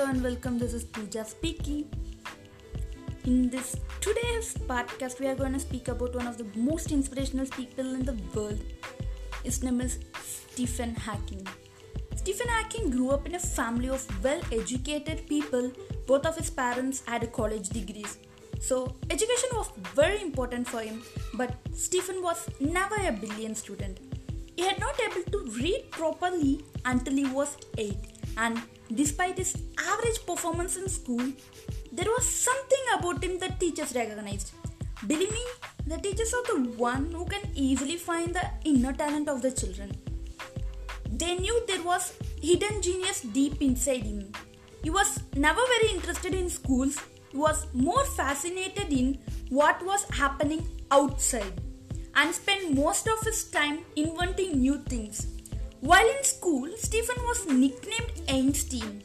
Hello and welcome. This is Pooja speaking. In this today's podcast, we are going to speak about one of the most inspirational people in the world. His name is Stephen Hawking. Stephen Hawking grew up in a family of well educated people. Both of his parents had college degrees. So, education was very important for him, but Stephen was never a brilliant student. He had not able to read properly until he was 8 and despite his average performance in school, there was something about him that teachers recognized. Believe me, the teachers are the one who can easily find the inner talent of the children. They knew there was hidden genius deep inside him. He was never very interested in schools. He was more fascinated in what was happening outside and spent most of his time inventing new things while in school, Stephen was nicknamed Einstein.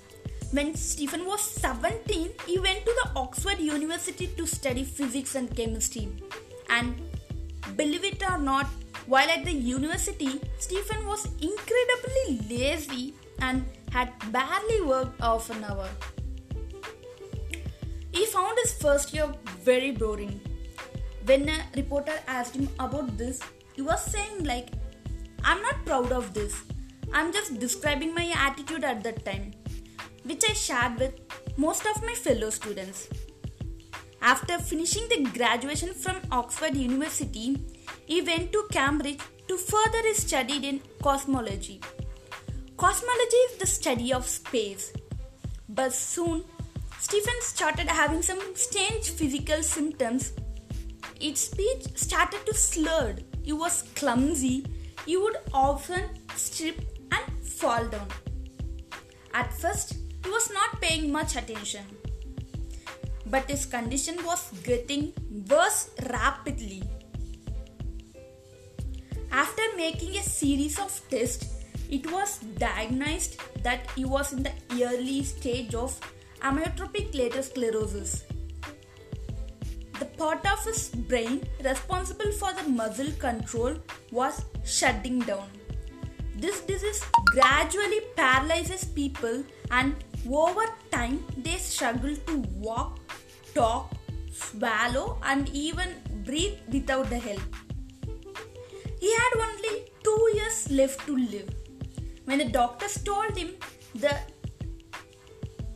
When Stephen was 17, he went to the Oxford University to study physics and chemistry. And believe it or not, while at the university, Stephen was incredibly lazy and had barely worked half an hour. He found his first year very boring. When a reporter asked him about this, he was saying like I'm not proud of this. I'm just describing my attitude at that time, which I shared with most of my fellow students. After finishing the graduation from Oxford University, he went to Cambridge to further his study in cosmology. Cosmology is the study of space. But soon, Stephen started having some strange physical symptoms. His speech started to slur. He was clumsy he would often strip fall down. At first, he was not paying much attention, but his condition was getting worse rapidly. After making a series of tests, it was diagnosed that he was in the early stage of amyotrophic lateral sclerosis the part of his brain responsible for the muscle control was shutting down. This disease gradually paralyzes people, and over time, they struggle to walk, talk, swallow, and even breathe without the help. He had only two years left to live. When the doctors told him that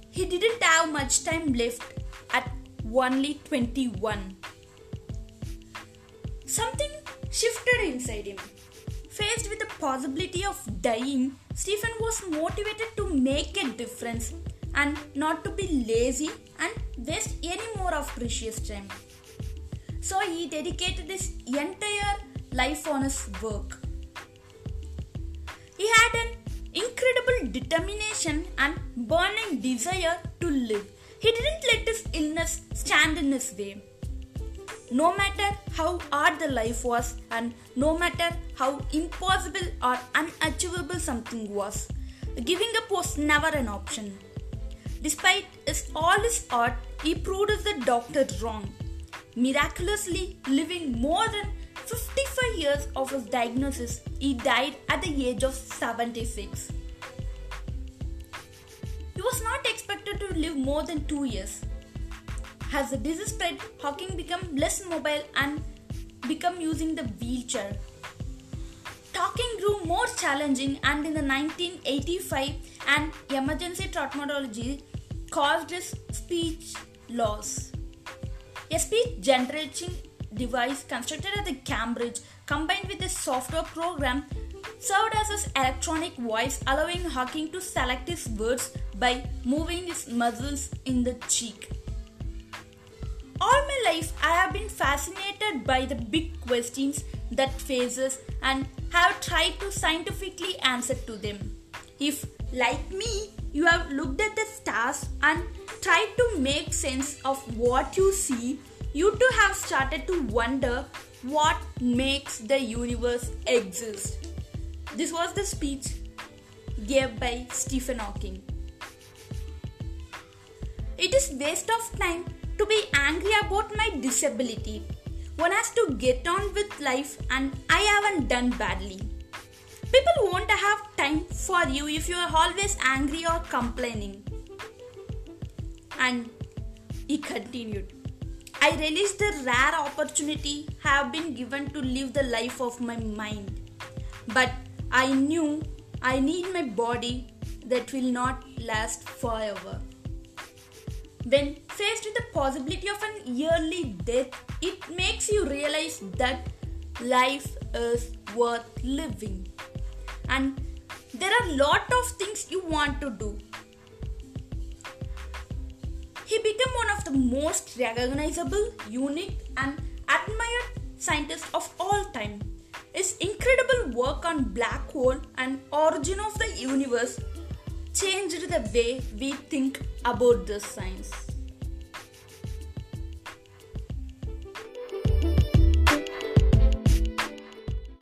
he didn't have much time left at only 21. Something shifted inside him. Possibility of dying, Stephen was motivated to make a difference and not to be lazy and waste any more of precious time. So he dedicated his entire life on his work. He had an incredible determination and burning desire to live he didn't let his illness stand in his way. No matter how hard the life was, and no matter how impossible or unachievable something was, giving up was never an option. Despite his, all his art, he proved the doctor wrong, miraculously living more than 55 years of his diagnosis. He died at the age of 76. He was not expected to live more than two years. As the disease spread, Hawking became less mobile and became using the wheelchair. Talking grew more challenging, and in the 1985, an emergency tracheotomy caused his speech loss. A speech generating device constructed at the Cambridge combined with a software program served as his electronic voice, allowing Hawking to select his words by moving his muscles in the cheek. All my life, I have been fascinated by the big questions that faces and have tried to scientifically answer to them. If, like me, you have looked at the stars and tried to make sense of what you see, you too have started to wonder what makes the universe exist. This was the speech given by Stephen Hawking. It is waste of time to be angry about my disability. One has to get on with life and I haven't done badly. People won't have time for you if you are always angry or complaining. And he continued. I relish the rare opportunity have been given to live the life of my mind. But I knew I need my body that will not last forever. When faced with the possibility of an early death, it makes you realize that life is worth living. And there are a lot of things you want to do. He became one of the most recognizable, unique, and admired scientists of all time. His incredible work on black hole and origin of the universe changed the way we think about this science.